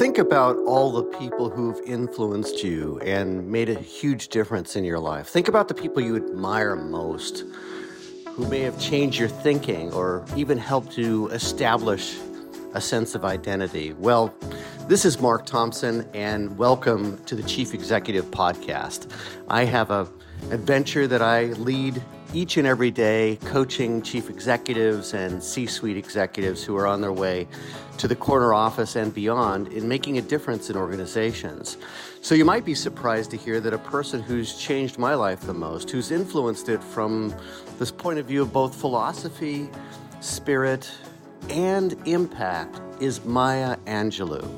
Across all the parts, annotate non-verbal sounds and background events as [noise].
Think about all the people who've influenced you and made a huge difference in your life. Think about the people you admire most, who may have changed your thinking or even helped you establish a sense of identity. Well, this is Mark Thompson, and welcome to the Chief Executive Podcast. I have a adventure that I lead each and every day, coaching chief executives and C-suite executives who are on their way to the corner office and beyond in making a difference in organizations. So you might be surprised to hear that a person who's changed my life the most, who's influenced it from this point of view of both philosophy, spirit, and impact, is Maya Angelou,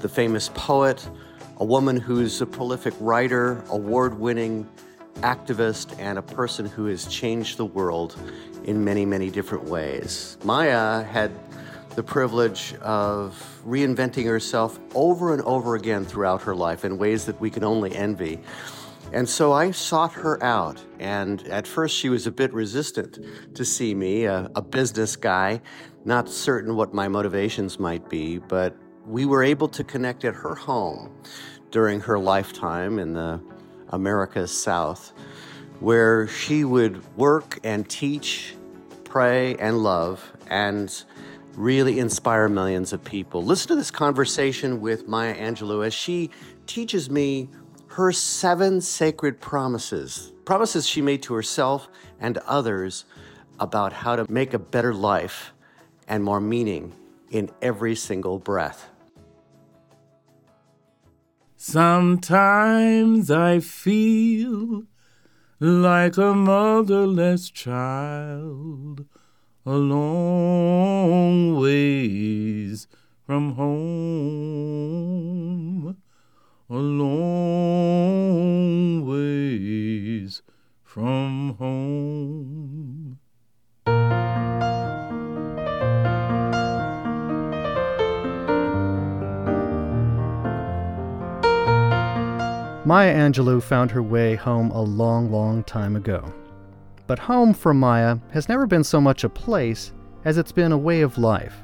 the famous poet, a woman who's a prolific writer, award winning activist, and a person who has changed the world in many, many different ways. Maya had the privilege of reinventing herself over and over again throughout her life in ways that we can only envy. And so I sought her out. And at first, she was a bit resistant to see me, a, a, business guy, not certain what my motivations might be. But we were able to connect at her home during her lifetime in the America's South, where she would work and teach, pray and love, and really inspire millions of people. Listen to this conversation with Maya Angelou as she teaches me her seven sacred promises, promises she made to herself and others about how to make a better life and more meaning in every single breath. Sometimes I feel like a motherless child a long ways from home, a long ways from home. Maya Angelou found her way home a long, long time ago. But home for Maya has never been so much a place as it's been a way of life.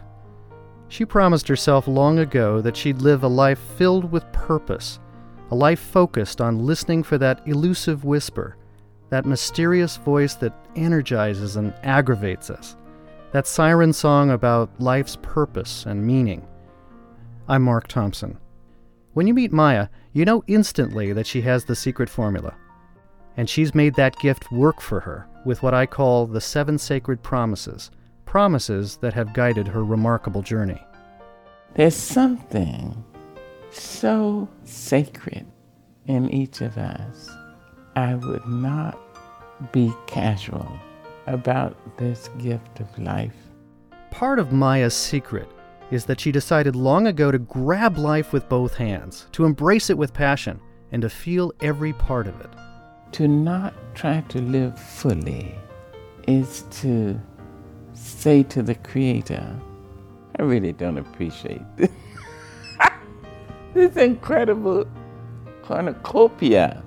She promised herself long ago that she'd live a life filled with purpose, a life focused on listening for that elusive whisper, that mysterious voice that energizes and aggravates us, that siren song about life's purpose and meaning. I'm Mark Thompson. When you meet Maya, you know instantly that she has the secret formula. And she's made that gift work for her with what I call the seven sacred promises, promises that have guided her remarkable journey. There's something so sacred in each of us. I would not be casual about this gift of life. Part of Maya's secret is that she decided long ago to grab life with both hands, to embrace it with passion, and to feel every part of it to not try to live fully is to say to the Creator, I really don't appreciate this, [laughs] this incredible cornucopia.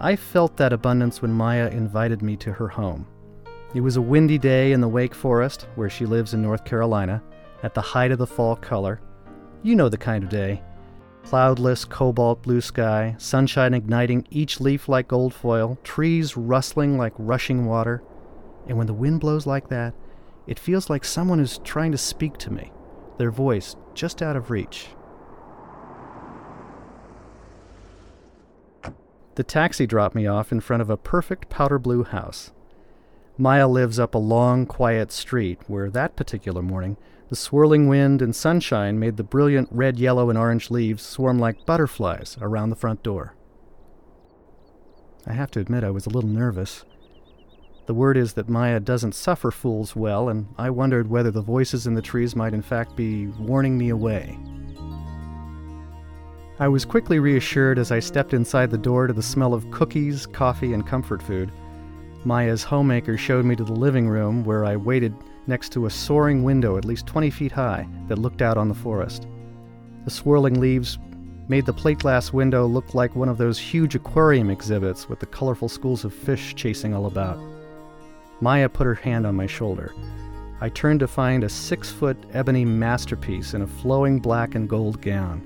I felt that abundance when Maya invited me to her home. It was a windy day in the Wake Forest, where she lives in North Carolina, at the height of the fall color. You know the kind of day Cloudless cobalt blue sky, sunshine igniting each leaf like gold foil, trees rustling like rushing water. And when the wind blows like that, it feels like someone is trying to speak to me, their voice just out of reach. The taxi dropped me off in front of a perfect powder blue house. Maya lives up a long, quiet street where that particular morning the swirling wind and sunshine made the brilliant red, yellow, and orange leaves swarm like butterflies around the front door. I have to admit I was a little nervous. The word is that Maya doesn't suffer fools well, and I wondered whether the voices in the trees might in fact be warning me away. I was quickly reassured as I stepped inside the door to the smell of cookies, coffee, and comfort food. Maya's homemaker showed me to the living room where I waited next to a soaring window at least 20 feet high that looked out on the forest. The swirling leaves made the plate glass window look like one of those huge aquarium exhibits with the colorful schools of fish chasing all about. Maya put her hand on my shoulder. I turned to find a six foot ebony masterpiece in a flowing black and gold gown.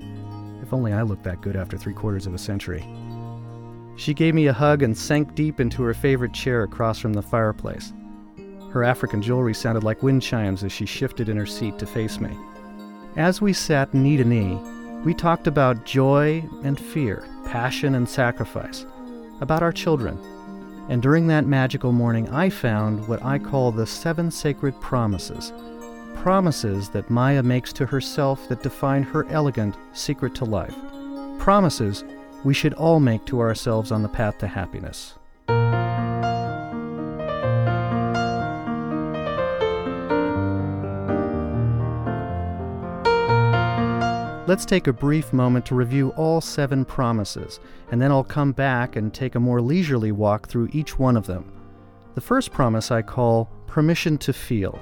If only I looked that good after three quarters of a century. She gave me a hug and sank deep into her favorite chair across from the fireplace. Her African jewelry sounded like wind chimes as she shifted in her seat to face me. As we sat knee to knee, we talked about joy and fear, passion and sacrifice, about our children. And during that magical morning, I found what I call the seven sacred promises. Promises that Maya makes to herself that define her elegant secret to life. Promises we should all make to ourselves on the path to happiness. Let's take a brief moment to review all seven promises, and then I'll come back and take a more leisurely walk through each one of them. The first promise I call permission to feel.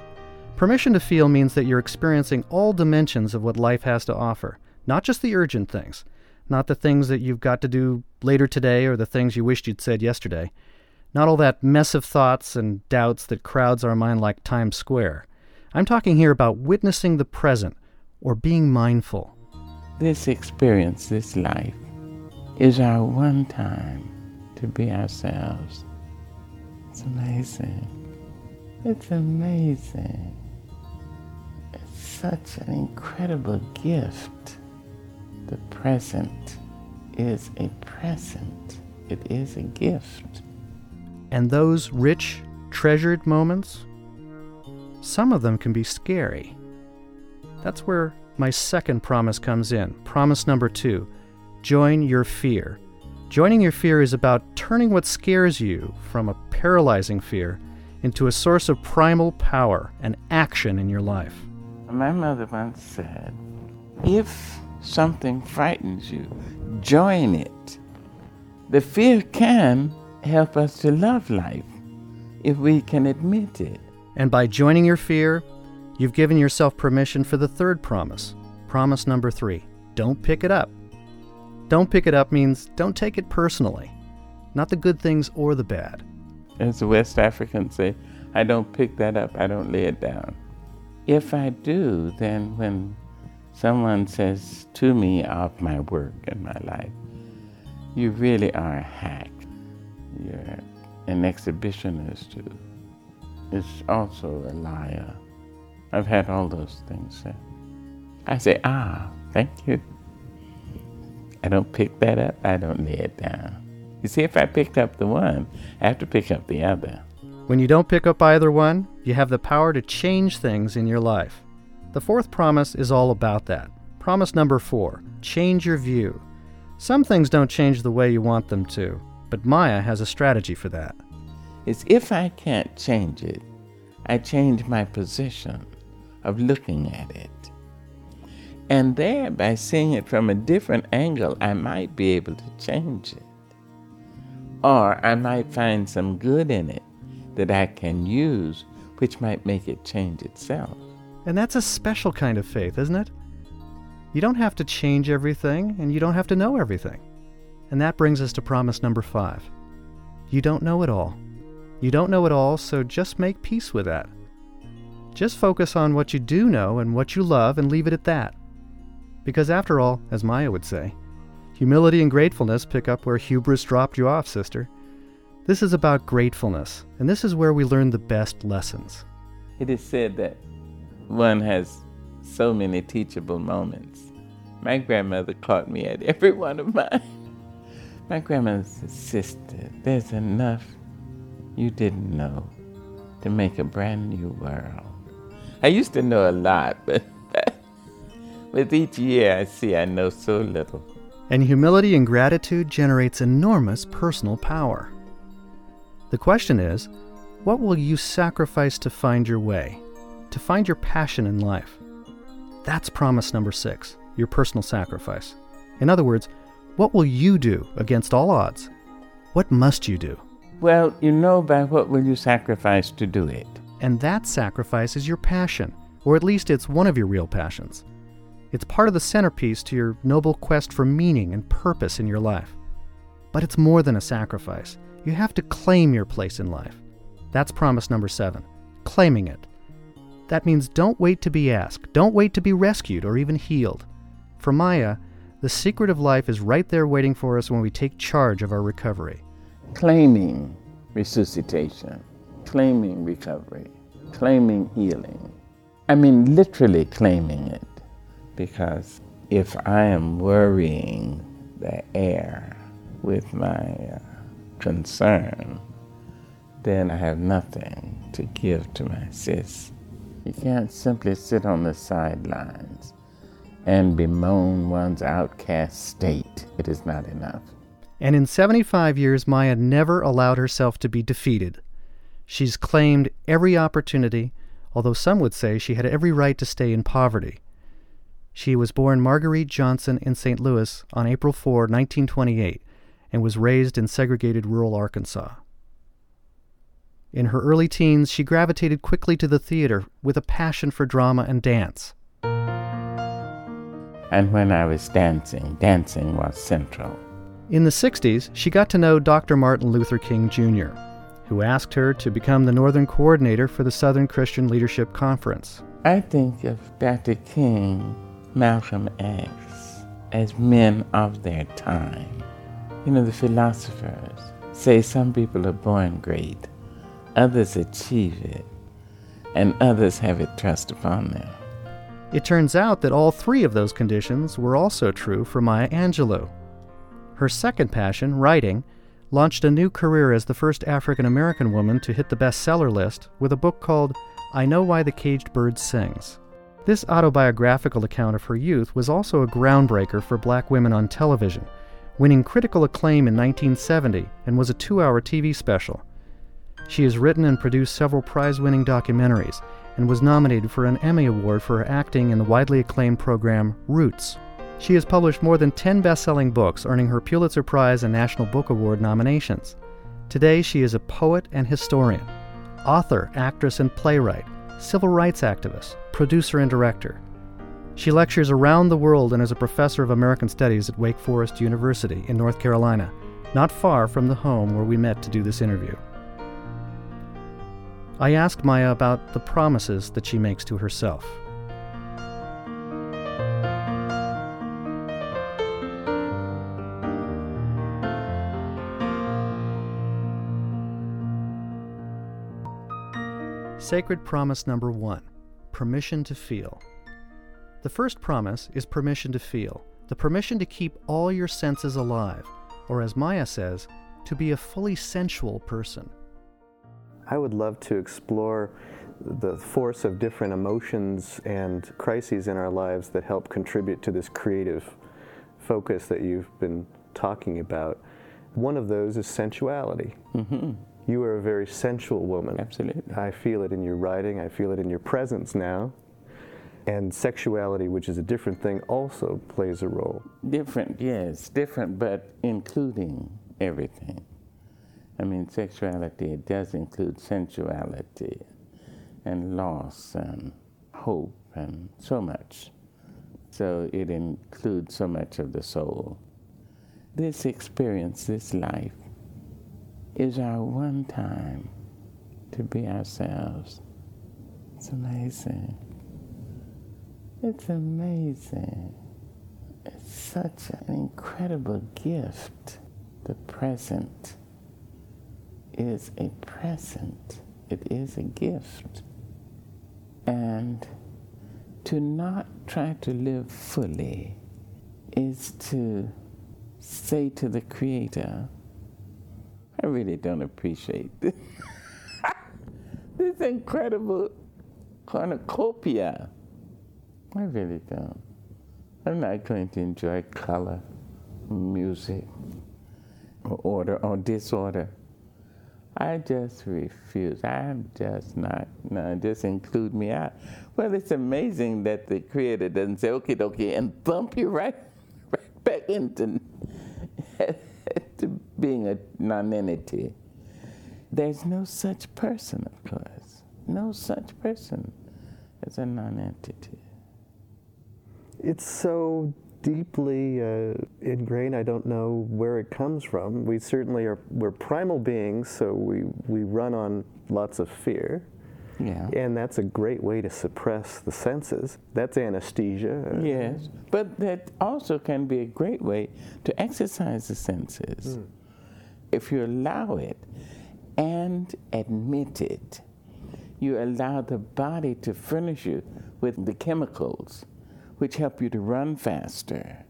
Permission to feel means that you're experiencing all dimensions of what life has to offer, not just the urgent things, not the things that you've got to do later today or the things you wished you'd said yesterday, not all that mess of thoughts and doubts that crowds our mind like Times Square. I'm talking here about witnessing the present or being mindful. This experience, this life, is our one time to be ourselves. It's amazing. It's amazing. It's such an incredible gift. The present is a present, it is a gift. And those rich, treasured moments, some of them can be scary. That's where my second promise comes in. Promise number two join your fear. Joining your fear is about turning what scares you from a paralyzing fear into a source of primal power and action in your life. My mother once said, if something frightens you, join it. The fear can help us to love life if we can admit it. And by joining your fear, You've given yourself permission for the third promise. Promise number three don't pick it up. Don't pick it up means don't take it personally, not the good things or the bad. As the West Africans say, I don't pick that up, I don't lay it down. If I do, then when someone says to me of my work and my life, you really are a hack. You're an exhibitionist too. It's also a liar. I've had all those things said. I say, ah, thank you. I don't pick that up, I don't lay it down. You see, if I picked up the one, I have to pick up the other. When you don't pick up either one, you have the power to change things in your life. The fourth promise is all about that. Promise number four change your view. Some things don't change the way you want them to, but Maya has a strategy for that. It's if I can't change it, I change my position of looking at it. And there, by seeing it from a different angle, I might be able to change it. Or I might find some good in it that I can use, which might make it change itself. And that's a special kind of faith, isn't it? You don't have to change everything, and you don't have to know everything. And that brings us to promise number five. You don't know it all. You don't know it all, so just make peace with that. Just focus on what you do know and what you love and leave it at that. Because after all, as Maya would say, humility and gratefulness pick up where hubris dropped you off, sister. This is about gratefulness, and this is where we learn the best lessons. It is said that one has so many teachable moments. My grandmother caught me at every [laughs] one of mine. My grandmother said, Sister, there's enough you didn't know to make a brand new world. [laughs] I used to know a lot, but [laughs] with each year I see I know so little. And humility and gratitude generates enormous personal power. The question is, what will you sacrifice to find your way, to find your passion in life? That's promise number six, your personal sacrifice. In other words, what will you do against all odds? What must you do? Well, you know by what will you sacrifice to do it. And that sacrifice is your passion, or at least it's one of your real passions. It's part of the centerpiece to your noble quest for meaning and purpose in your life. But it's more than a sacrifice. You have to claim your place in life. That's promise number seven claiming it. That means don't wait to be asked, don't wait to be rescued or even healed. For Maya, the secret of life is right there waiting for us when we take charge of our recovery. Claiming resuscitation, claiming recovery, claiming healing. I mean, literally claiming it. Because if I am worrying the air with my uh, concern, then I have nothing to give to my sis. You can't simply sit on the sidelines and bemoan one's outcast state. It is not enough. And in 75 years, Maya never allowed herself to be defeated. She's claimed every opportunity, although some would say she had every right to stay in poverty. She was born Marguerite Johnson in St. Louis on April 4, 1928, and was raised in segregated rural Arkansas. In her early teens, she gravitated quickly to the theater with a passion for drama and dance. And when I was dancing, dancing was central. In the 60s, she got to know Dr. Martin Luther King Jr., who asked her to become the Northern coordinator for the Southern Christian Leadership Conference. I think of Dr. King Malcolm X as men of their time. You know, the philosophers say some people are born great, others achieve it, and others have it thrust upon them. It turns out that all three of those conditions were also true for Maya Angelou. Her second passion, writing, launched a new career as the first African American woman to hit the bestseller list with a book called I Know Why the Caged Bird Sings. This autobiographical account of her youth was also a groundbreaker for black women on television, winning critical acclaim in 1970 and was a two hour TV special. She has written and produced several prize winning documentaries and was nominated for an Emmy Award for her acting in the widely acclaimed program Roots. She has published more than 10 best selling books, earning her Pulitzer Prize and National Book Award nominations. Today, she is a poet and historian, author, actress, and playwright, civil rights activist, producer, and director. She lectures around the world and is a professor of American Studies at Wake Forest University in North Carolina, not far from the home where we met to do this interview. I asked Maya about the promises that she makes to herself. Sacred promise number one permission to feel. The first promise is permission to feel, the permission to keep all your senses alive, or as Maya says, to be a fully sensual person. I would love to explore the force of different emotions and crises in our lives that help contribute to this creative focus that you've been talking about. One of those is sensuality. Mm-hmm. You are a very sensual woman. Absolutely. I feel it in your writing, I feel it in your presence now. And sexuality, which is a different thing, also plays a role. Different, yes, different, but including everything. I mean, sexuality, it does include sensuality and loss and hope and so much. So it includes so much of the soul. This experience, this life, is our one time to be ourselves. It's amazing. It's amazing. It's such an incredible gift. The present is a present, it is a gift. And to not try to live fully is to say to the Creator, I really don't appreciate this. [laughs] this incredible cornucopia. I really don't. I'm not going to enjoy color, music, or order or disorder. I just refuse. I'm just not. No, just include me out. Well, it's amazing that the Creator doesn't say, "Okay, okay," and bump you right, [laughs] right back into to being a nonentity. There's no such person, of course. No such person as a nonentity. It's so deeply uh, ingrained. I don't know where it comes from. We certainly are. We're primal beings, so we we run on lots of fear. Yeah. And that's a great way to suppress the senses. That's anesthesia. Yes, but that also can be a great way to exercise the senses. If you allow it and admit it, you allow the body to furnish you with the chemicals which help you to run faster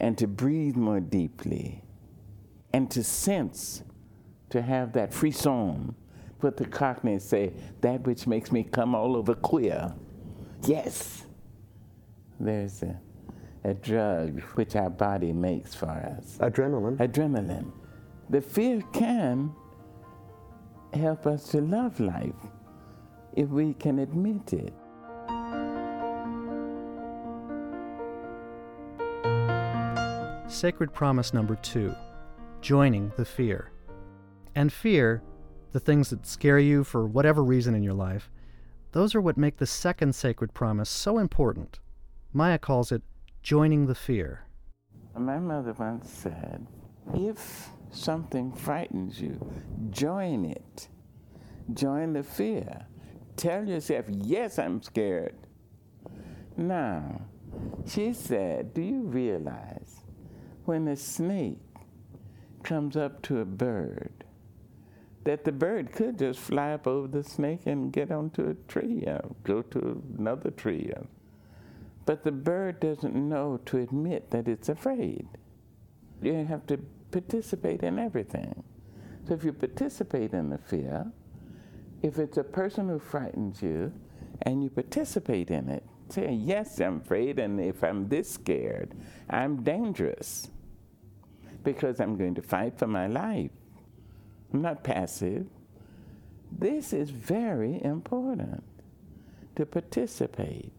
and to breathe more deeply and to sense, to have that frisson. What the Cockneys say, that which makes me come all over queer. Yes, there's a, a drug which our body makes for us Adrenaline. adrenaline. The fear can help us to love life if we can admit it. Sacred promise number two joining the fear. And fear, the things that scare you for whatever reason in your life, those are what make the second sacred promise so important. Maya calls it joining the fear. My mother once said, if something frightens you, join it. Join the fear. Tell yourself, yes, I'm scared. Now, she said, do you realize when a snake comes up to a bird, that the bird could just fly up over the snake and get onto a tree or go to another tree. But the bird doesn't know to admit that it's afraid. You have to participate in everything. So if you participate in the fear, if it's a person who frightens you and you participate in it, say, yes, I'm afraid, and if I'm this scared, I'm dangerous because I'm going to fight for my life. I'm not passive. This is very important to participate.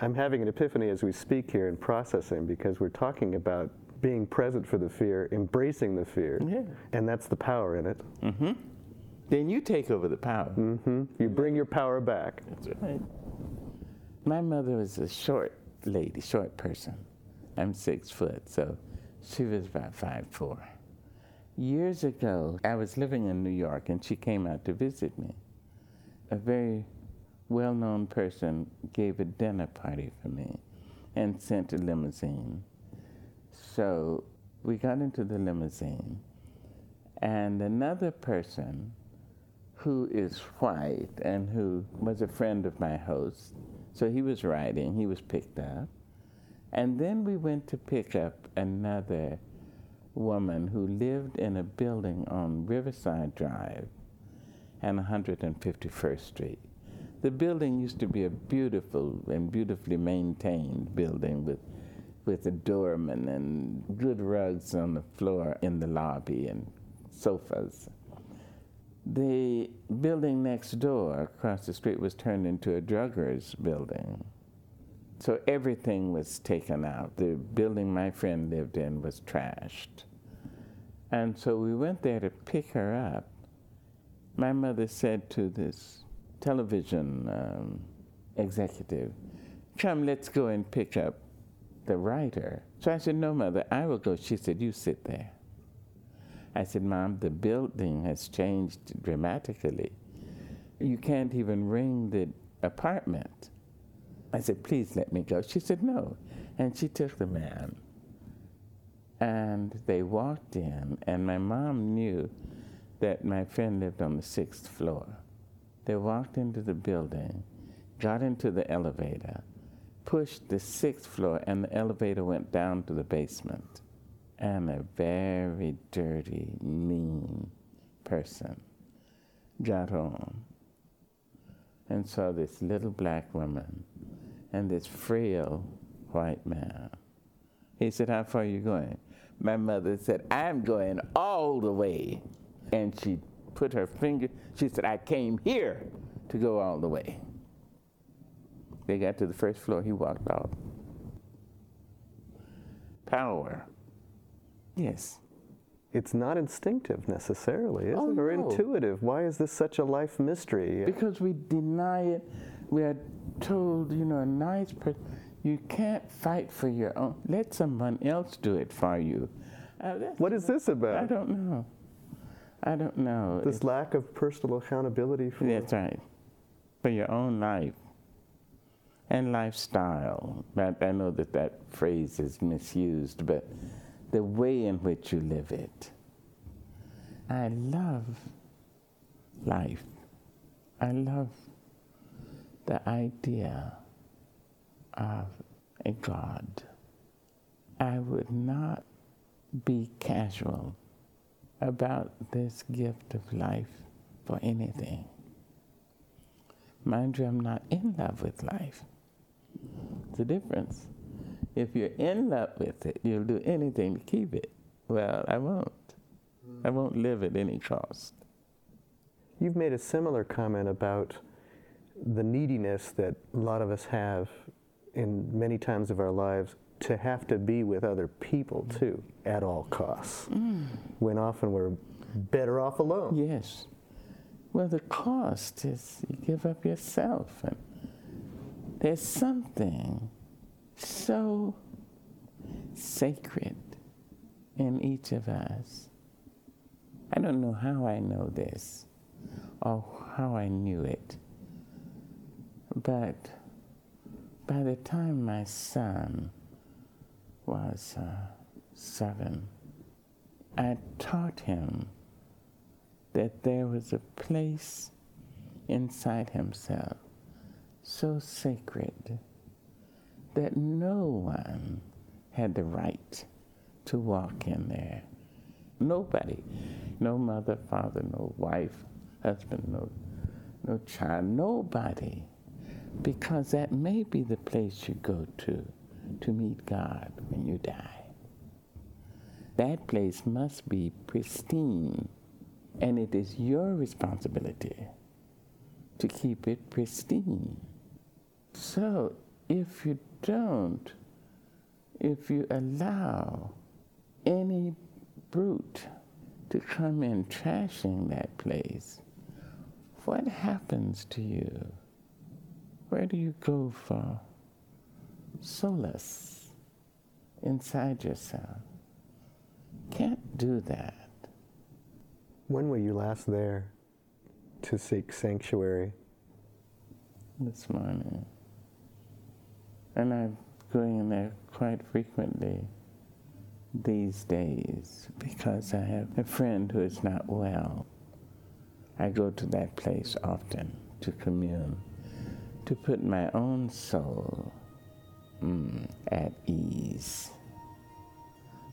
I'm having an epiphany as we speak here and processing because we're talking about being present for the fear, embracing the fear, Yeah. and that's the power in it. Then you take over the power. hmm You bring your power back. That's right. My mother was a short lady, short person. I'm six foot, so she was about five four. Years ago, I was living in New York, and she came out to visit me. A very well-known person gave a dinner party for me, and sent a limousine. So we got into the limousine, and another person who is white and who was a friend of my host. So he was riding, he was picked up. And then we went to pick up another woman who lived in a building on Riverside Drive and 151st Street. The building used to be a beautiful and beautifully maintained building with, with a doorman and good rugs on the floor in the lobby and sofas. The building next door across the street was turned into a drugger's building. So everything was taken out. The building my friend lived in was trashed. And so we went there to pick her up. My mother said to this television um, executive, Come, let's go and pick up the writer. So I said, No, mother, I will go. She said, You sit there. I said, Mom, the building has changed dramatically. You can't even ring the apartment. I said, Please let me go. She said, No. And she took the man. And they walked in, and my mom knew that my friend lived on the sixth floor. They walked into the building, got into the elevator, pushed the sixth floor, and the elevator went down to the basement. And a very dirty, mean person got on and saw this little black woman and this frail white man. He said, How far are you going? My mother said, I'm going all the way. And she put her finger, she said, I came here to go all the way. They got to the first floor, he walked out. Power. Yes. It's not instinctive necessarily, is Oh, it? Or no. intuitive. Why is this such a life mystery? Because we deny it. We are told, you know, a nice person, you can't fight for your own. Let someone else do it for you. Uh, What is this about? I don't know. I don't know. This lack of personal accountability for That's right. for your own life and lifestyle. I, I know that that phrase is misused, but the way in which you live it. I love life. I love the idea of a God. I would not be casual about this gift of life for anything. Mind you, I'm not in love with life. A difference. If you're in love with it, you'll do anything to keep it. Well, I won't. I won't live at any cost. You've made a similar comment about the neediness that a lot of us have in many times of our lives to have to be with other people too at all costs mm. when often we're better off alone yes well the cost is you give up yourself and there's something so sacred in each of us. I don't know how i know this or how i knew it but by the time my son was uh, seven, I taught him that there was a place inside himself so sacred that no one had the right to walk in there. Nobody, no mother, father, no wife, husband, no, no child, nobody because that may be the place you go to to meet God when you die. That place must be pristine, and it is your responsibility to keep it pristine. So if you don't, if you allow any brute to come in trashing that place, what happens to you? Where do you go for solace inside yourself? Can't do that. When were you last there to seek sanctuary? This morning. And I'm going in there quite frequently these days because I have a friend who is not well. I go to that place often to commune to put my own soul mm, at ease.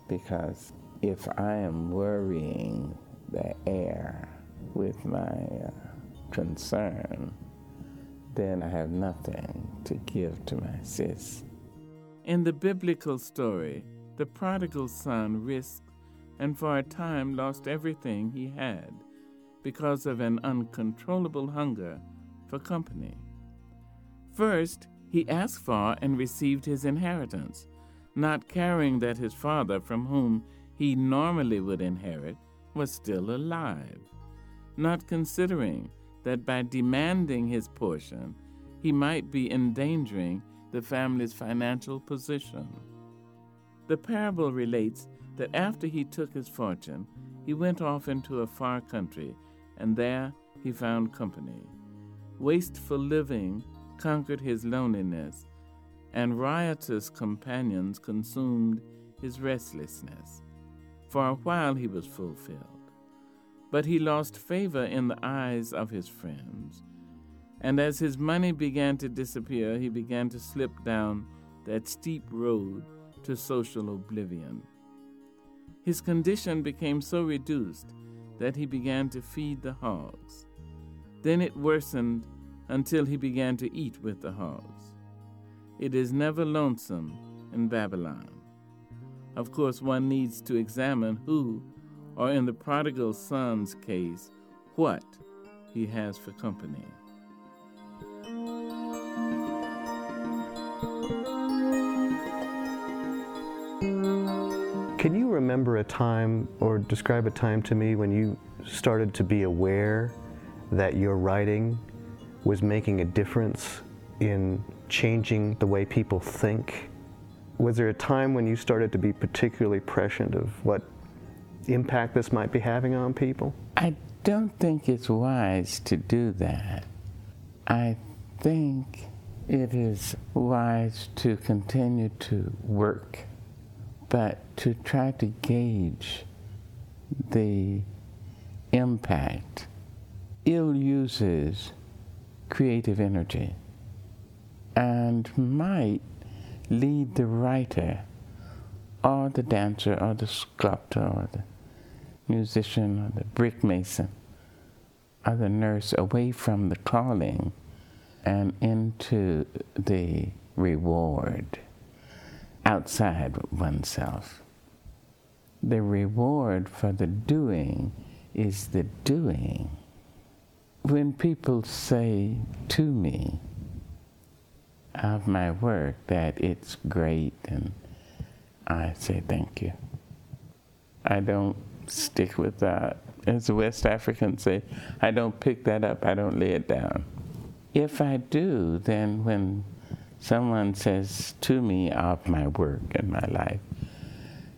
Because if I am worrying the air with my uh, concern, then I have nothing to give to my sis. In the biblical story, the prodigal son risked and for a time lost everything he had because of an uncontrollable hunger for company. First, he asked for and received his inheritance, not caring that his father, from whom he normally would inherit, was still alive, not considering that by demanding his portion, he might be endangering the family's financial position. The parable relates that after he took his fortune, he went off into a far country, and there he found company. Wasteful living conquered his loneliness, and riotous companions consumed his restlessness. For a while he was fulfilled, but he lost favor in the eyes of his friends. And as his money began to disappear, he began to slip down that steep road to social oblivion. His condition became so reduced that he began to feed the hogs. Then it worsened until he began to eat with the hogs. It is never lonesome in Babylon. Of course, one needs to examine who, or in the prodigal son's case, what he has for company. Can you remember a time or describe a time to me when you started to be aware that your writing was making a difference in changing the way people think? Was there a time when you started to be particularly prescient of what impact this might be having on people? I don't think it's wise to do that. I think it is wise to continue to work, but to try to gauge the impact ill uses creative energy and might lead the writer or the dancer or the sculptor or the musician or the brick mason or the nurse away from the calling and into the reward outside oneself. The reward for the doing is the doing. When people say to me of my work that it's great and I say thank you. I don't stick with that. As the West Africans say, I don't pick that up, I don't lay it down. If I do, then when someone says to me of my work and my life,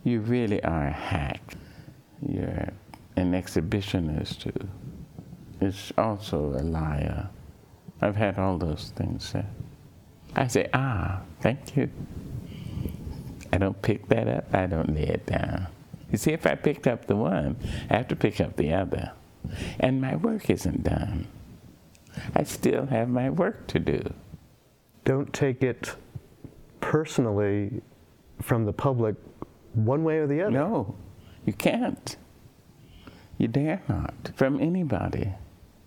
you really are a hack. You're an exhibitionist who is also a liar. I've had all those things said. I say, ah, thank you. I don't pick that up, I don't lay it down. You see, if I picked up the one, I have to pick up the other. And my work isn't done. I still have my work to do. Don't take it personally from the public one way or the other. No, you can't. You dare not. From anybody,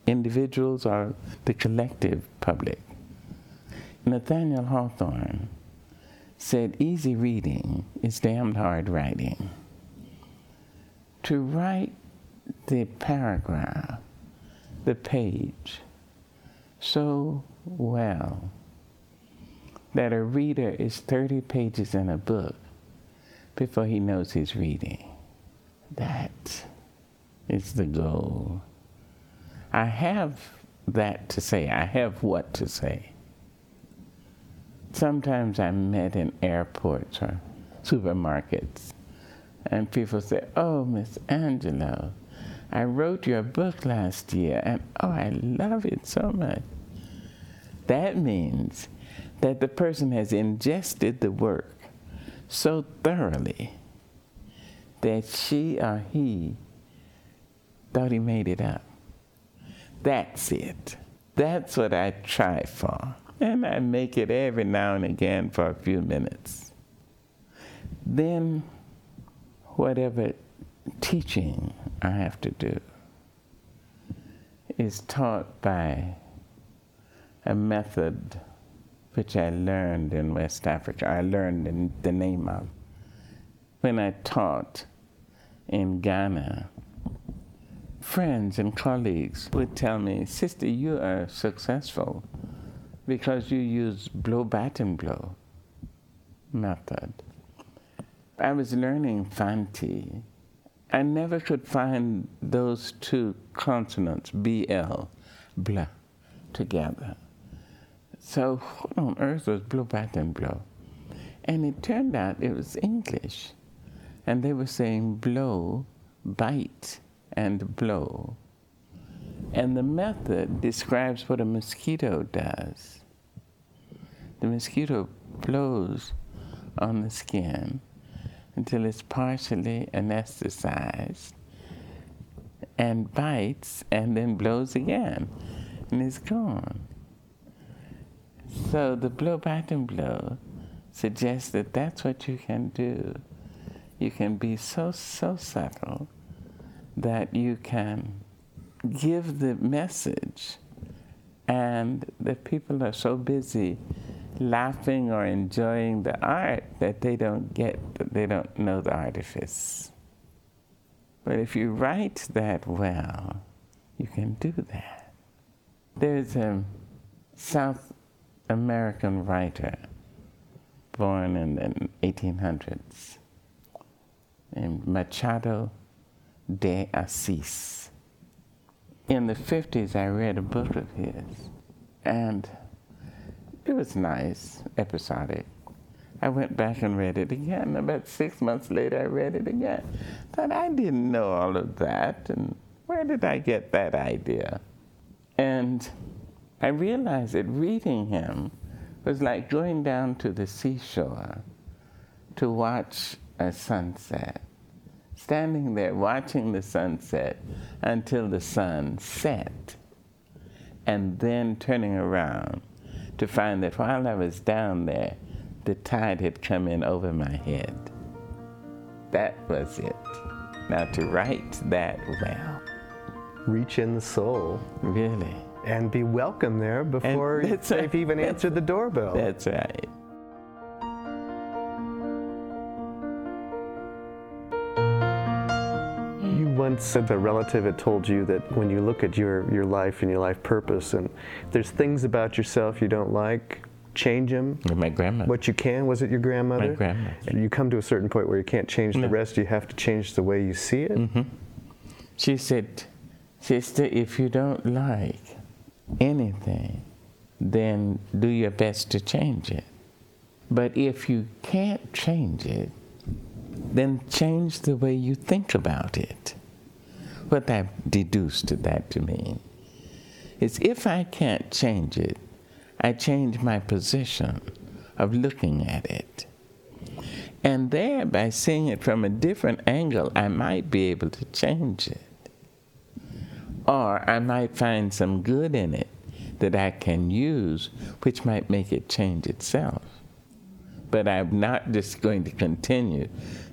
individuals or the collective public. Nathaniel Hawthorne said, Easy reading is damned hard writing. To write the paragraph, the page, so well that a reader is 30 pages in a book before he knows he's reading. That is the goal. I have that to say, I have what to say. Sometimes I'm met in airports or supermarkets, and people say, Oh, Miss Angelou, I wrote your book last year, and oh, I love it so much. That means that the person has ingested the work so thoroughly that she or he thought he made it up. That's it. That's what I try for. And I make it every now and again for a few minutes. Then, whatever teaching I have to do is taught by a method which I learned in West Africa. I learned in the name of. When I taught in Ghana, friends and colleagues would tell me, Sister, you are successful because you use blow, bat, and blow method. I was learning Fanti. I never could find those two consonants, BL, blah, together. So what on earth was blow, baton, blow? And it turned out it was English. And they were saying blow, bite, and blow. And the method describes what a mosquito does. The mosquito blows on the skin until it's partially anesthetized and bites and then blows again and it's gone. So the blow baton blow suggests that that's what you can do. You can be so, so subtle that you can give the message and the people are so busy laughing or enjoying the art that they don't get, that they don't know the artifice. But if you write that well, you can do that. There's a South American writer born in the 1800s named Machado de Assis. In the 50s, I read a book of his, and it was nice, episodic. I went back and read it again. About six months later, I read it again. Thought I didn't know all of that, and where did I get that idea? And I realized that reading him was like going down to the seashore to watch a sunset. Standing there watching the sunset until the sun set, and then turning around to find that while I was down there, the tide had come in over my head. That was it. Now, to write that well, Reach in the soul really, and be welcome there before they've right. even answered the doorbell. that's right. Said a relative had told you that when you look at your, your life and your life purpose, and there's things about yourself you don't like, change them. My grandmother. What you can, was it your grandmother? My grandmother. You come to a certain point where you can't change the rest, you have to change the way you see it. Mm-hmm. She said, Sister, if you don't like anything, then do your best to change it. But if you can't change it, then change the way you think about it. What I deduced that to mean is if I can't change it, I change my position of looking at it. And there, by seeing it from a different angle, I might be able to change it. Or I might find some good in it that I can use, which might make it change itself. But I'm not just going to continue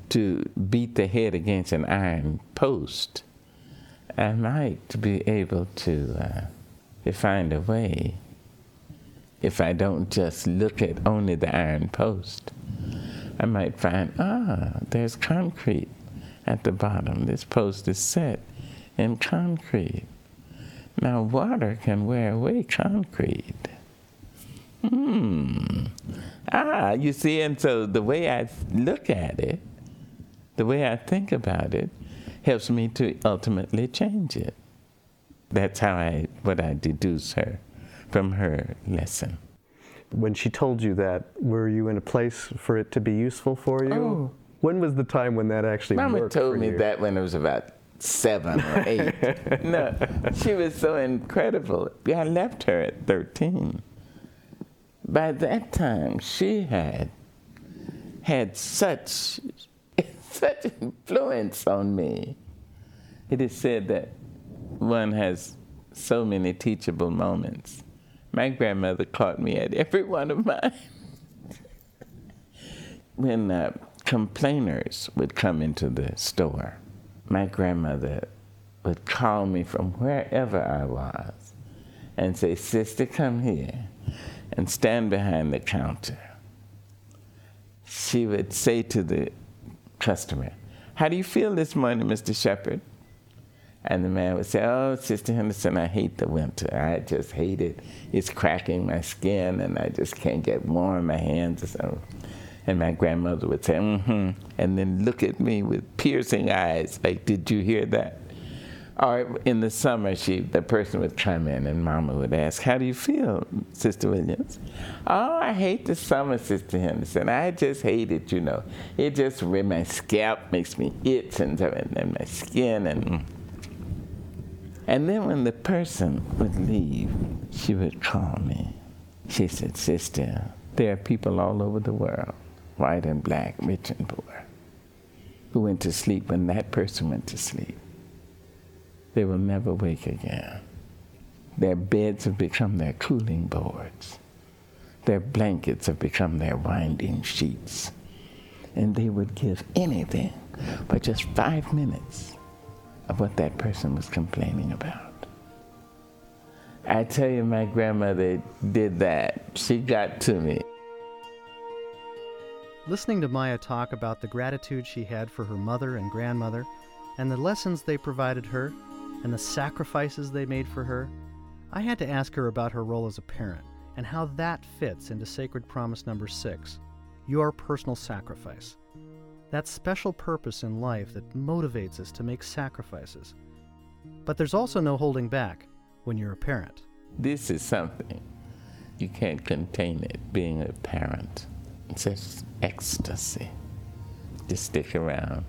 to beat the head against an iron post. I might be able to, uh, find a way if I don't just look at only the iron post. I might find, ah, there's concrete at the bottom. This post is set in concrete. Now, water can wear away concrete. Hmm. Ah, you see, and so the way I look at it, the way I think about it, helps me to ultimately change it. That's how I, what I deduce her from her lesson. When she told you that, were you in a place for it to be useful for you? Oh. When was the time when that actually Mama worked told me you? that when I was about seven or eight. [laughs] no, she was so incredible. I left her at 13. By that time, she had had such [laughs] such influence on me. It is said that one has so many teachable moments. My grandmother caught me at every one of mine. [laughs] when uh, complainers would come into the store, my grandmother would call me from wherever I was and say, Sister, come here, and stand behind the counter. She would say to the customer, How do you feel this morning, Mr. Shepherd? And the man would say, Oh, Sister Henderson, I hate the winter. I just hate it. It's cracking my skin, and I just can't get warm. My hands are so. And my grandmother would say, mm hmm, and then look at me with piercing eyes, like, Did you hear that? Or in the summer, she, the person would come in, and Mama would ask, How do you feel, Sister Williams? Oh, I hate the summer, Sister Henderson. I just hate it, you know. It just, my scalp makes me itch, and, and and my skin, and. And then when the person would leave, she would call me. She said, Sister, there are people all over the world, white and black, rich and poor, who went to sleep when that person went to sleep. They will never wake again. Their beds have become their cooling boards. Their blankets have become their winding sheets. And they would give anything for just five minutes of what that person was complaining about. I tell you, my grandmother did that. She got to me. Listening to Maya talk about the gratitude she had for her mother and grandmother, and the lessons they provided her, and the sacrifices they made for her, I had to ask her about her role as a parent and how that fits into Sacred Promise number six your personal sacrifice. That special purpose in life that motivates us to make sacrifices. But there's also no holding back when you're a parent. This is something you can't contain it being a parent. It's just ecstasy. Just stick around.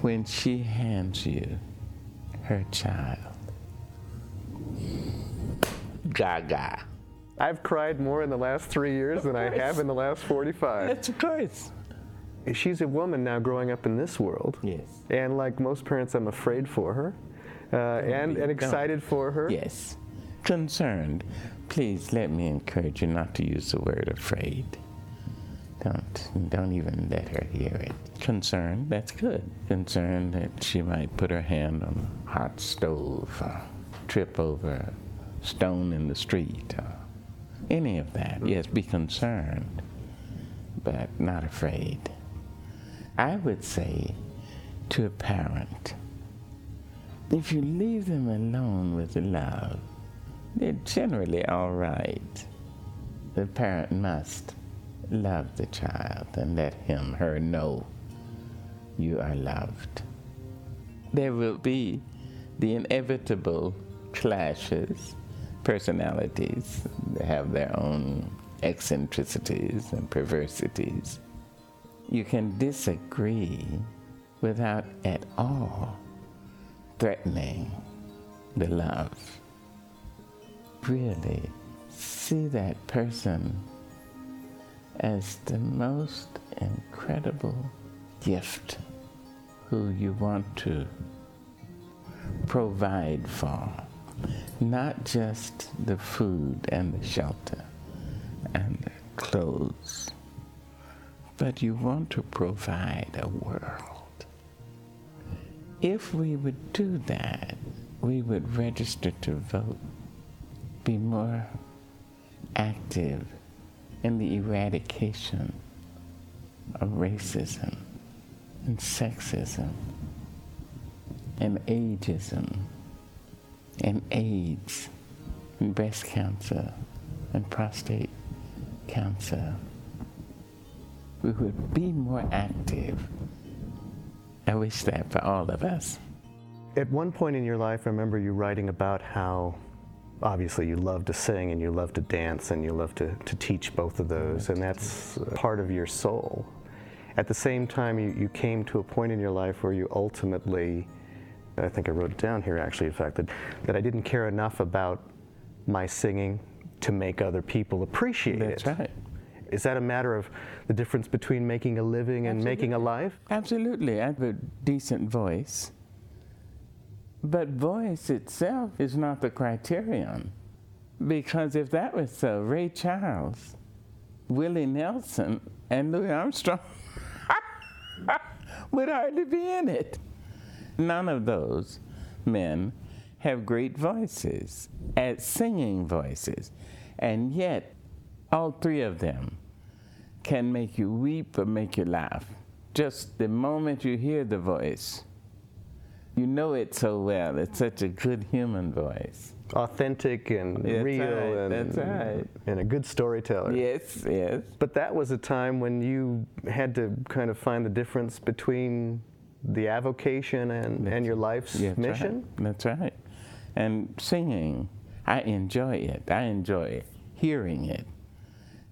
When she hands you her child, gaga. I've cried more in the last three years than I have in the last 45. That's of course. She's a woman now growing up in this world. Yes. And like most parents, I'm afraid for her uh, and, and excited for her. Yes. Concerned. Please let me encourage you not to use the word afraid. Don't don't even let her hear it. Concerned, that's good. Concerned that she might put her hand on a hot stove, or trip over a stone in the street, or any of that. Yes, be concerned, but not afraid. I would say to a parent, if you leave them alone with love, they're generally all right. The parent must love the child and let him, her know you are loved. There will be the inevitable clashes. Personalities have their own eccentricities and perversities. You can disagree without at all threatening the love. Really see that person as the most incredible gift who you want to provide for. Not just the food and the shelter and the clothes, but you want to provide a world. If we would do that, we would register to vote, be more active in the eradication of racism and sexism and ageism and AIDS and breast cancer and prostate cancer. We would be more active. I wish that for all of us. At one point in your life, I remember you writing about how obviously you love to sing and you love to dance and you love to, to teach both of those, and that's part of your soul. At the same time, you, you came to a point in your life where you ultimately, I think I wrote it down here actually, in fact, that, that I didn't care enough about my singing to make other people appreciate That's it. right. Is that a matter of the difference between making a living and making a life? Absolutely. I have a decent voice. But voice itself is not the criterion. Because if that was so, Ray Charles, Willie Nelson, and Louis Armstrong [laughs] would hardly be in it. None of those men have great voices, as singing voices. And yet, all three of them can make you weep or make you laugh. Just the moment you hear the voice, you know it so well. It's such a good human voice. Authentic and That's real right, and, right. and a good storyteller. Yes, yes. But that was a time when you had to kind of find the difference between the avocation and, and your life's that's mission. Right. That's right. And singing, I enjoy it. I enjoy hearing it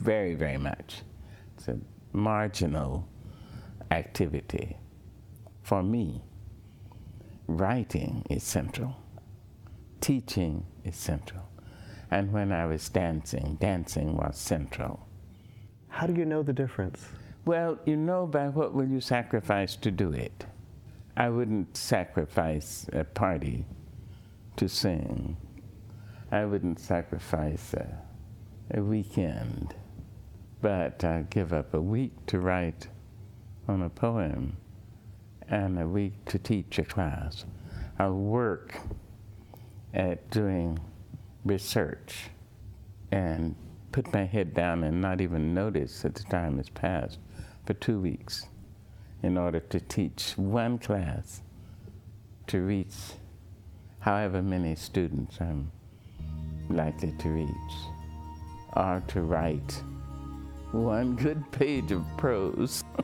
very, very much. It's a marginal activity for me. Writing is central. Teaching is central. And when I was dancing, dancing was central. How do you know the difference? Well, you know by what will you sacrifice to do it. I wouldn't sacrifice a party to sing. I wouldn't sacrifice a, a weekend. But I'd give up a week to write on a poem and a week to teach a class. I'll work at doing research and put my head down and not even notice that the time has passed for two weeks in order to teach one class to reach however many students I'm likely to reach, or to write one good page of prose. [laughs]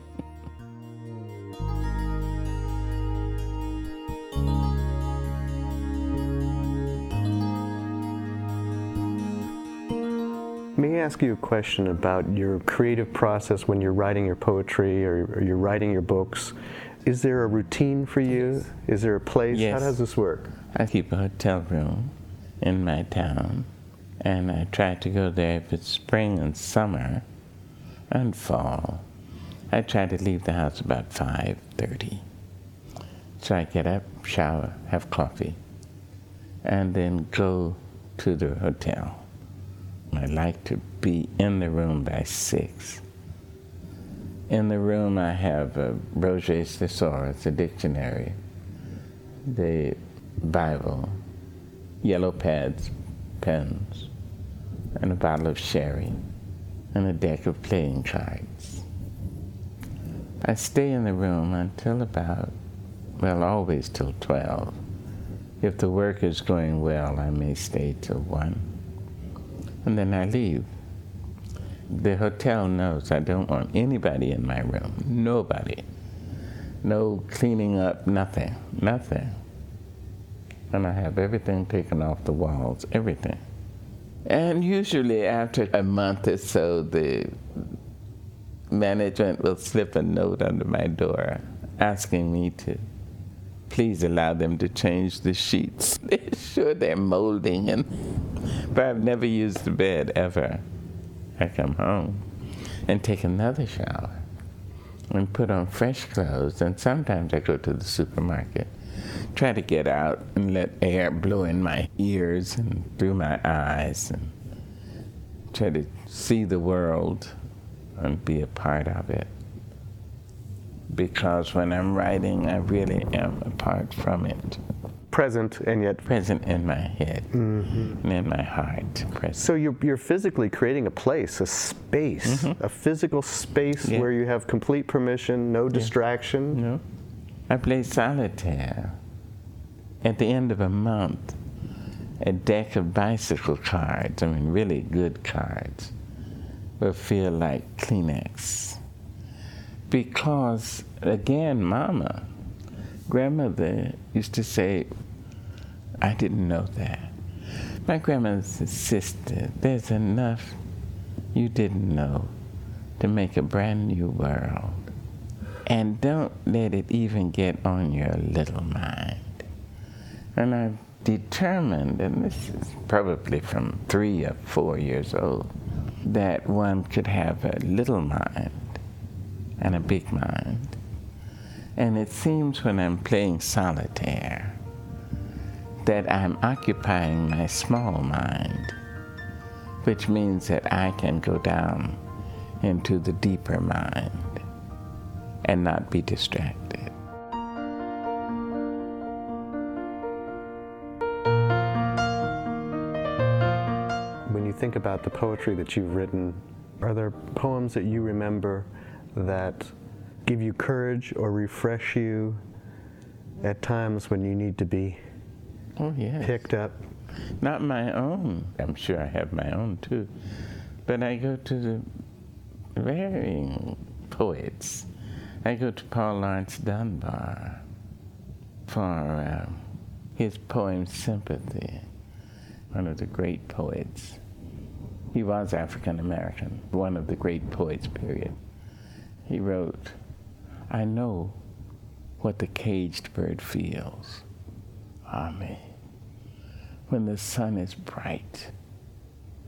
Let me ask you a question about your creative process when you're writing your poetry or, or you're writing your books. Is there a routine for you? Is there a place? How does this work? I keep a hotel room in my town, And I try to go there if it's spring and summer and fall. I try to leave the house about 5.30. So I get up, shower, have coffee, and then go to the hotel. I like to be in the room by 6. In the room I have uh, a Roget's Thesaurus, a dictionary, the Bible, yellow pads, pens, and a bottle of sherry, and a deck of playing cards. I stay in the room until about, well, always till 12. If the work is going well, I may stay till 1. And then I leave. The hotel knows I don't want anybody in my room. Nobody. No cleaning up, nothing. Nothing. And I have everything taken off the walls, everything. And usually after a month or so, the management will slip a note under my door asking me to please allow them to change the sheets. [laughs] They're sure they're molding, and but I've never used the bed ever. I come home and take another shower and put on fresh clothes, and sometimes I go to the supermarket, try to get out and let air blow in my ears and through my eyes, and try to see the world and be a part of it because when I'm writing, I really am apart from it. Present and yet. Present in my head and in my heart. Present. So you're, you're physically creating a place, a space, mm-hmm. a physical space Yeah. where you have complete permission, no distraction. You know, I play solitaire. At the end of a month, a deck of bicycle cards, I mean, really good cards, will feel like Kleenex. Because, again, Mama, grandmother used to say, I didn't know that. My grandmother insisted, there's enough you didn't know to make a brand new world. And don't let it even get on your little mind. And I've determined, and this is probably from three or four years old, that one could have a little mind and a big mind. And it seems when I'm playing solitaire that I'm occupying my small mind, which means that I can go down into the deeper mind and not be distracted. When you think about the poetry that you've written, are there poems that you remember that give you courage or refresh you at times when you need to be Oh, yes. picked up? Not my own. I'm sure I have my own too. But I go to the varying poets. I go to Paul Laurence Dunbar for uh, his poem Sympathy, one of the great poets. He was African American, one of the great poets, period. He wrote, I know what the caged bird feels. Amen when the sun is bright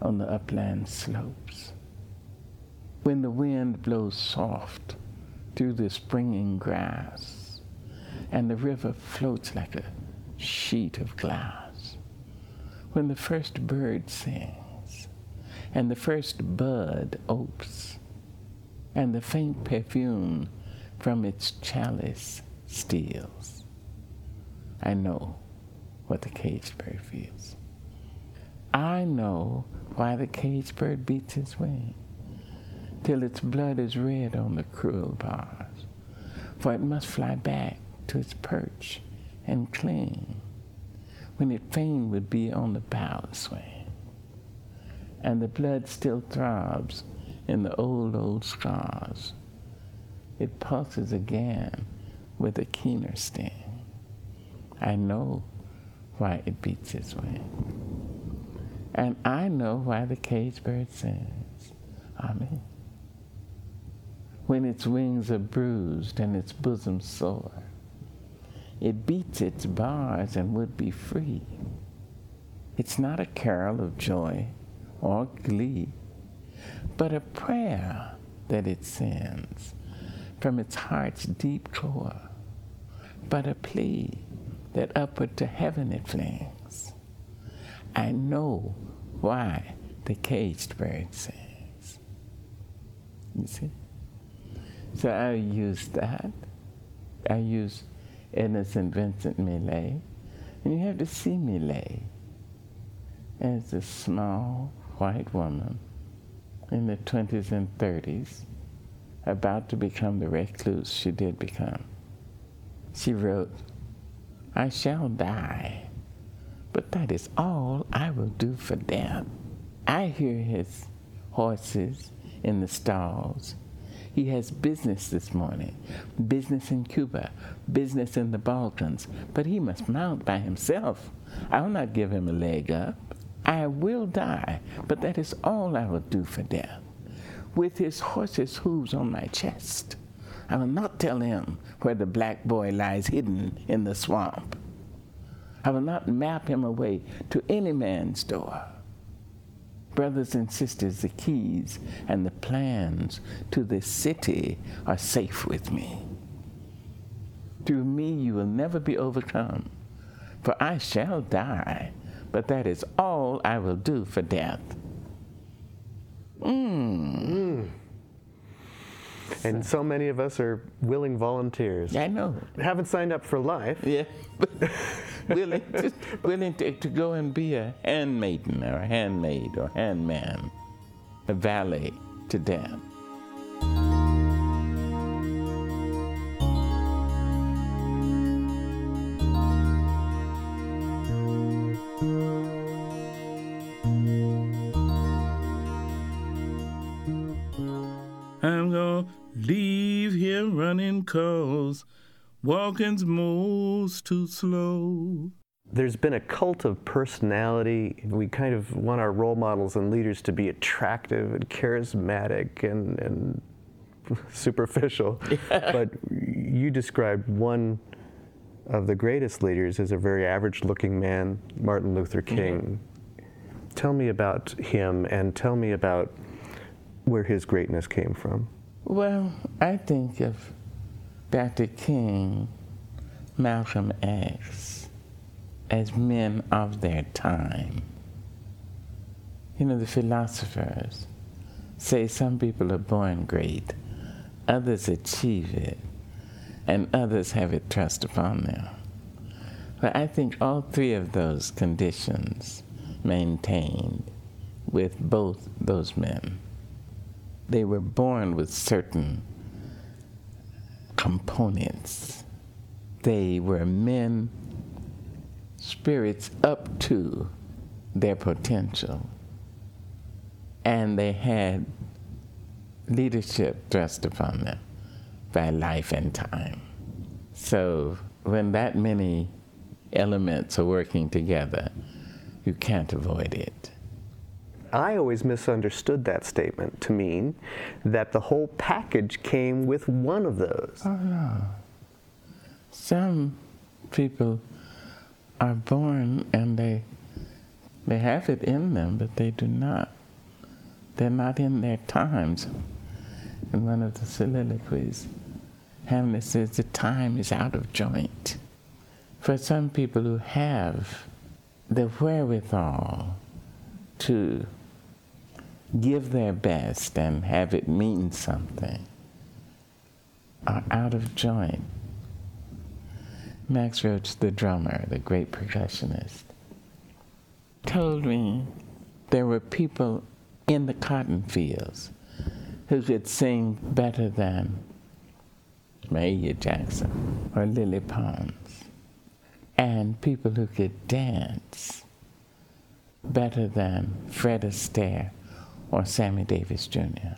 on the upland slopes, when the wind blows soft through the springing grass, and the river floats like a sheet of glass, when the first bird sings, and the first bud opes, and the faint perfume from its chalice steals, I know what the caged bird feels. I know why the caged bird beats its wing till its blood is red on the cruel bars, for it must fly back to its perch and cling when it fain would be on the bough swing. And the blood still throbs in the old, old scars. It pulses again with a keener sting. I know why it beats its wing. And I know why the caged bird sings. Amen. When its wings are bruised and its bosom sore, it beats its bars and would be free. It's not a carol of joy or glee, but a prayer that it sends from its heart's deep core, but a plea that upward to heaven it flings. I know why the caged bird sings. You see? So I use that. I use Edna St. Vincent Millay. And you have to see Millay as a small white woman in the 20s and 30s about to become the recluse she did become. She wrote, I shall die, but that is all I will do for death. I hear his horses in the stalls. He has business this morning, business in Cuba, business in the Balkans, but he must mount by himself. I will not give him a leg up. I will die, but that is all I will do for death with his horse's hooves on my chest. I will not tell him where the black boy lies hidden in the swamp. I will not map him away to any man's door. Brothers and sisters, the keys and the plans to this city are safe with me. Through me you will never be overcome, for I shall die, but that is all I will do for death. Mm. And so many of us are willing volunteers. I know. Haven't signed up for life. Yeah. [laughs] willing to, willing to, to go and be a handmaiden or a handmaid or handman, a valet to death. Running cause walking's most too slow. There's been a cult of personality. We kind of want our role models and leaders to be attractive and charismatic and, and [laughs] superficial. but you described one of the greatest leaders as a very average looking man, Martin Luther mm-hmm. King. Tell me about him and tell me about where his greatness came from. Well, I think of Dr. King, Malcolm X, as men of their time. You know, the philosophers say some people are born great, others achieve it, and others have it thrust upon them. But I think all three of those conditions maintained with both those men. They were born with certain components. They were men, spirits up to their potential. And they had leadership thrust upon them by life and time. So when that many elements are working together, you can't avoid it. I always misunderstood that statement to mean that the whole package came with one of those. Oh no. Some people are born and they they have it in them, but they do not. They're not in their times. In one of the soliloquies, Hamlet says the time is out of joint. For some people who have the wherewithal to give their best and have it mean something are out of joint. Max Roach, the drummer, the great percussionist, told me there were people in the cotton fields who could sing better than Mahalia Jackson or Lily Pons, and people who could dance better than Fred Astaire or Sammy Davis Jr.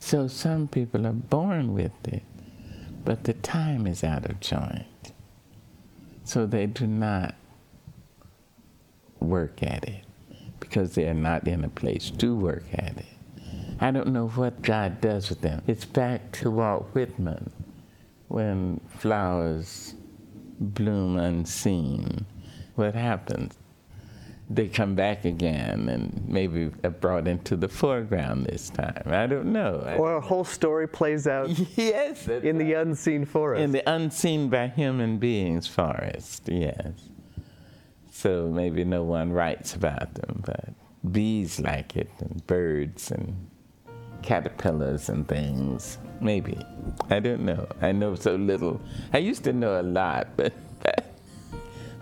So some people are born with it, but the time is out of joint. So they do not work at it because they are not in a place to work at it. I don't know what God does with them. It's back to Walt Whitman when flowers bloom unseen. What happens? They come back again and maybe are brought into the foreground this time. I don't know. Or a whole story plays out [laughs] yes, in the unseen forest. in the unseen by human beings forest. Yes. So maybe no one writes about them, but bees like it, and birds, and caterpillars and things. Maybe. I don't know. I know so little. I used to know a lot, but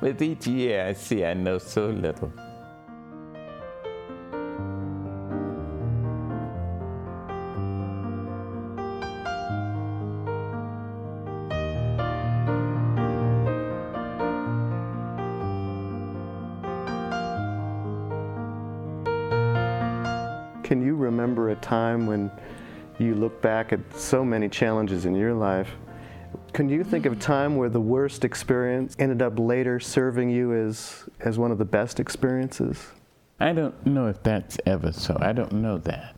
with each year I see I know so little. Can you remember a time when you look back at so many challenges in your life? Can you think of a time where the worst experience ended up later serving you as, as one of the best experiences? I don't know if that's ever so. I don't know that.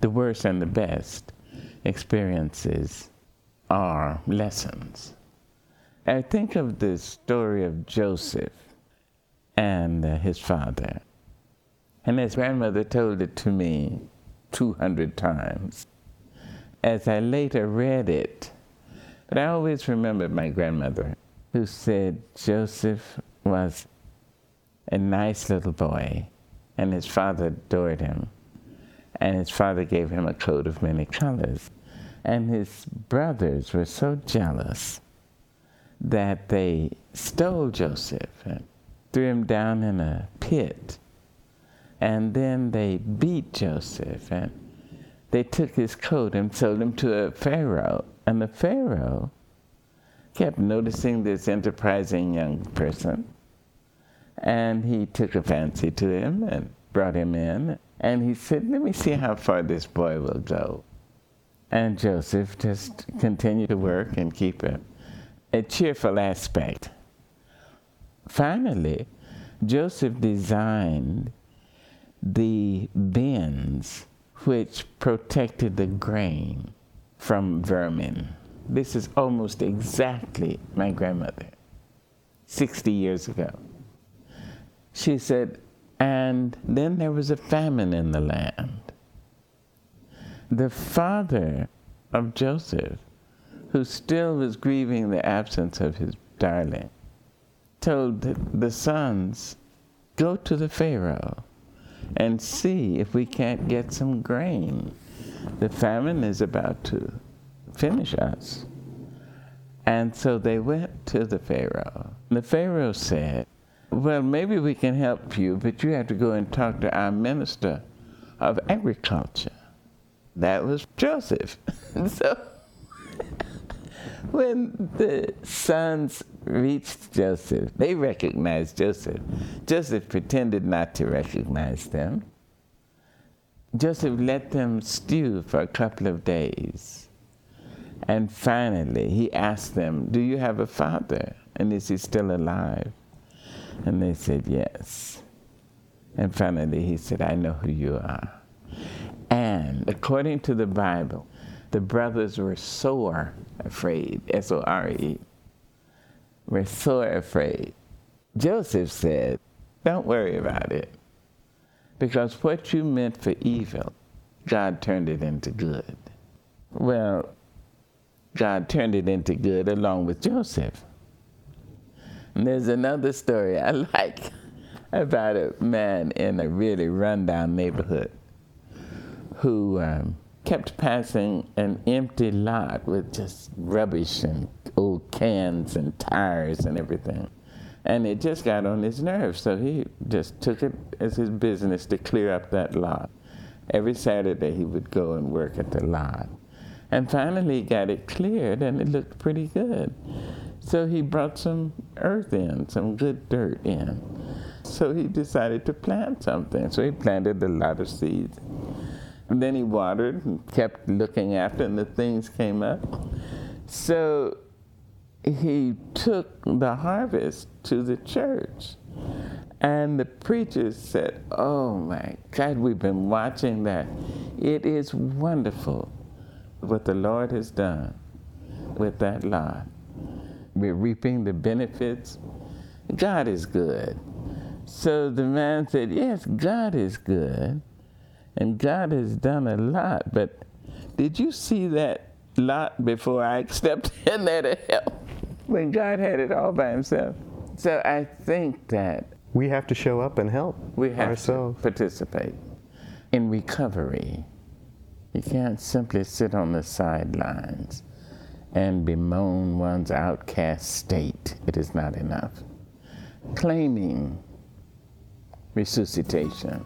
The worst and the best experiences are lessons. I think of the story of Joseph and uh, his father. And his grandmother told it to me 200 times. As I later read it, but I always remembered my grandmother who said Joseph was a nice little boy, and his father adored him. And his father gave him a coat of many colors. And his brothers were so jealous that they stole Joseph and threw him down in a pit. And then they beat Joseph and they took his coat and sold him to a Pharaoh. And the Pharaoh kept noticing this enterprising young person. And he took a fancy to him and brought him in. And he said, Let me see how far this boy will go. And Joseph just continued to work and keep a, a cheerful aspect. Finally, Joseph designed the bins which protected the grain from vermin. This is almost exactly my grandmother, 60 years ago. She said, and then there was a famine in the land. The father of Joseph, who still was grieving the absence of his darling, told the sons, Go to the Pharaoh and see if we can't get some grain. The famine is about to finish us. And so they went to the Pharaoh. The Pharaoh said, Well, maybe we can help you, but you have to go and talk to our minister of agriculture. That was Joseph. [laughs] so [laughs] when the sons reached Joseph, they recognized Joseph. Joseph pretended not to recognize them. Joseph let them stew for a couple of days. And finally, he asked them, Do you have a father? And is he still alive? And they said, Yes. And finally, he said, I know who you are. And according to the Bible, the brothers were sore afraid, S O R E, were sore afraid. Joseph said, Don't worry about it, because what you meant for evil, God turned it into good. Well, God turned it into good along with Joseph. And there's another story I [laughs] like about a man in a really rundown neighborhood who um, kept passing an empty lot with just rubbish and old cans and tires and everything. And it just got on his nerves, so he just took it as his business to clear up that lot. Every Saturday he would go and work at the lot. And finally he got it cleared and it looked pretty good. So he brought some earth in, some good dirt in. So he decided to plant something. So he planted a lot of seeds. And then he watered and kept looking after, and the things came up. So he took the harvest to the church. And the preacher said, Oh my God, we've been watching that. It is wonderful what the Lord has done with that lot. We're reaping the benefits. God is good. So the man said, Yes, God is good, and God has done a lot, but did you see that lot before I [laughs] stepped in there to help when God had it all by himself? So I think that We have to show up and help we have ourselves. to participate in recovery. You can't simply sit on the sidelines and bemoan one's outcast state. It is not enough. Claiming resuscitation,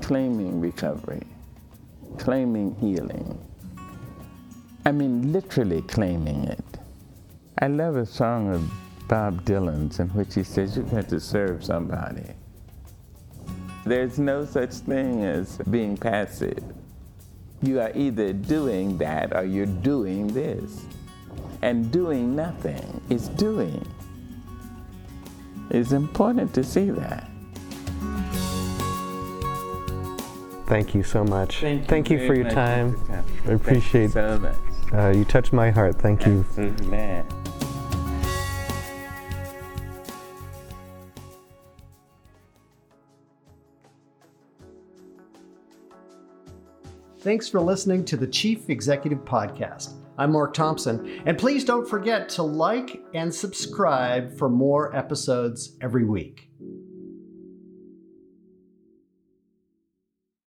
claiming recovery, claiming healing. I mean, literally claiming it. I love a song of Bob Dylan's in which he says, You've got to serve somebody. There's no such thing as being passive. You are either doing that or you're doing this. And doing nothing is doing. It's important to see that. Thank you so much. Thank you for your much, time. Mr. Thompson. I Thank you appreciate so much. uh, you touched my heart. Thank you. Amen. Thanks for listening to the Chief Executive Podcast. I'm Mark Thompson, and please don't forget to like and subscribe for more episodes every week.